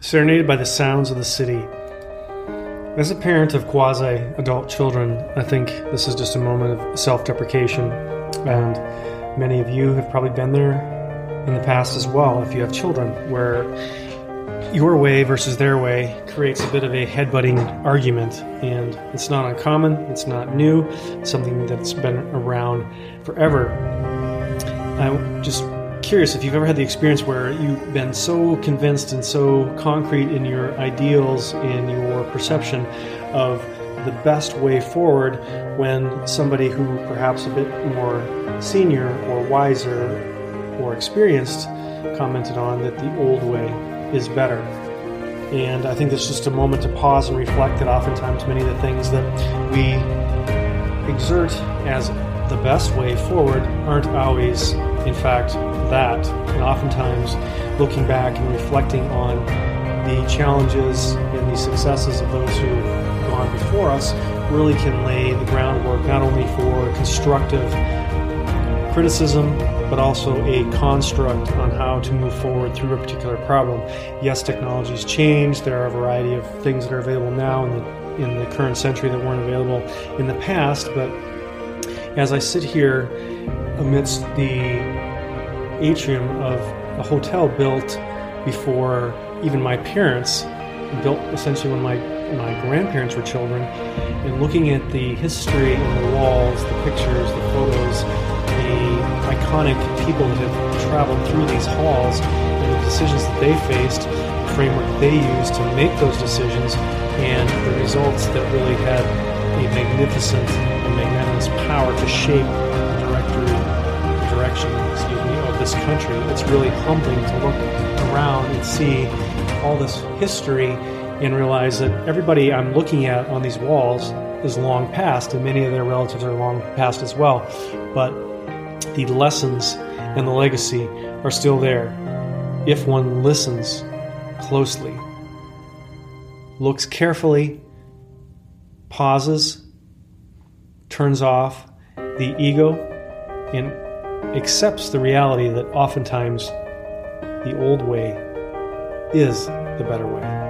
Serenaded by the sounds of the city. As a parent of quasi adult children, I think this is just a moment of self deprecation, and many of you have probably been there in the past as well if you have children, where your way versus their way creates a bit of a headbutting argument, and it's not uncommon, it's not new, it's something that's been around forever. I'm just curious if you've ever had the experience where you've been so convinced and so concrete in your ideals, in your perception of the best way forward when somebody who perhaps a bit more senior or wiser or experienced commented on that the old way is better. And I think it's just a moment to pause and reflect that oftentimes many of the things that we exert as the best way forward aren't always, in fact, that. And oftentimes, looking back and reflecting on the challenges and the successes of those who've gone before us really can lay the groundwork not only for constructive criticism, but also a construct on how to move forward through a particular problem. Yes, technology's changed. There are a variety of things that are available now in the in the current century that weren't available in the past. But as I sit here amidst the atrium of a hotel built before even my parents, built essentially when my my grandparents were children, and looking at the history in the walls, the pictures, iconic people that have traveled through these halls and the decisions that they faced, the framework they used to make those decisions, and the results that really had a magnificent and magnanimous power to shape the directory, direction excuse me, of this country. It's really humbling to look around and see all this history and realize that everybody I'm looking at on these walls is long past, and many of their relatives are long past as well. But the lessons and the legacy are still there if one listens closely, looks carefully, pauses, turns off the ego, and accepts the reality that oftentimes the old way is the better way.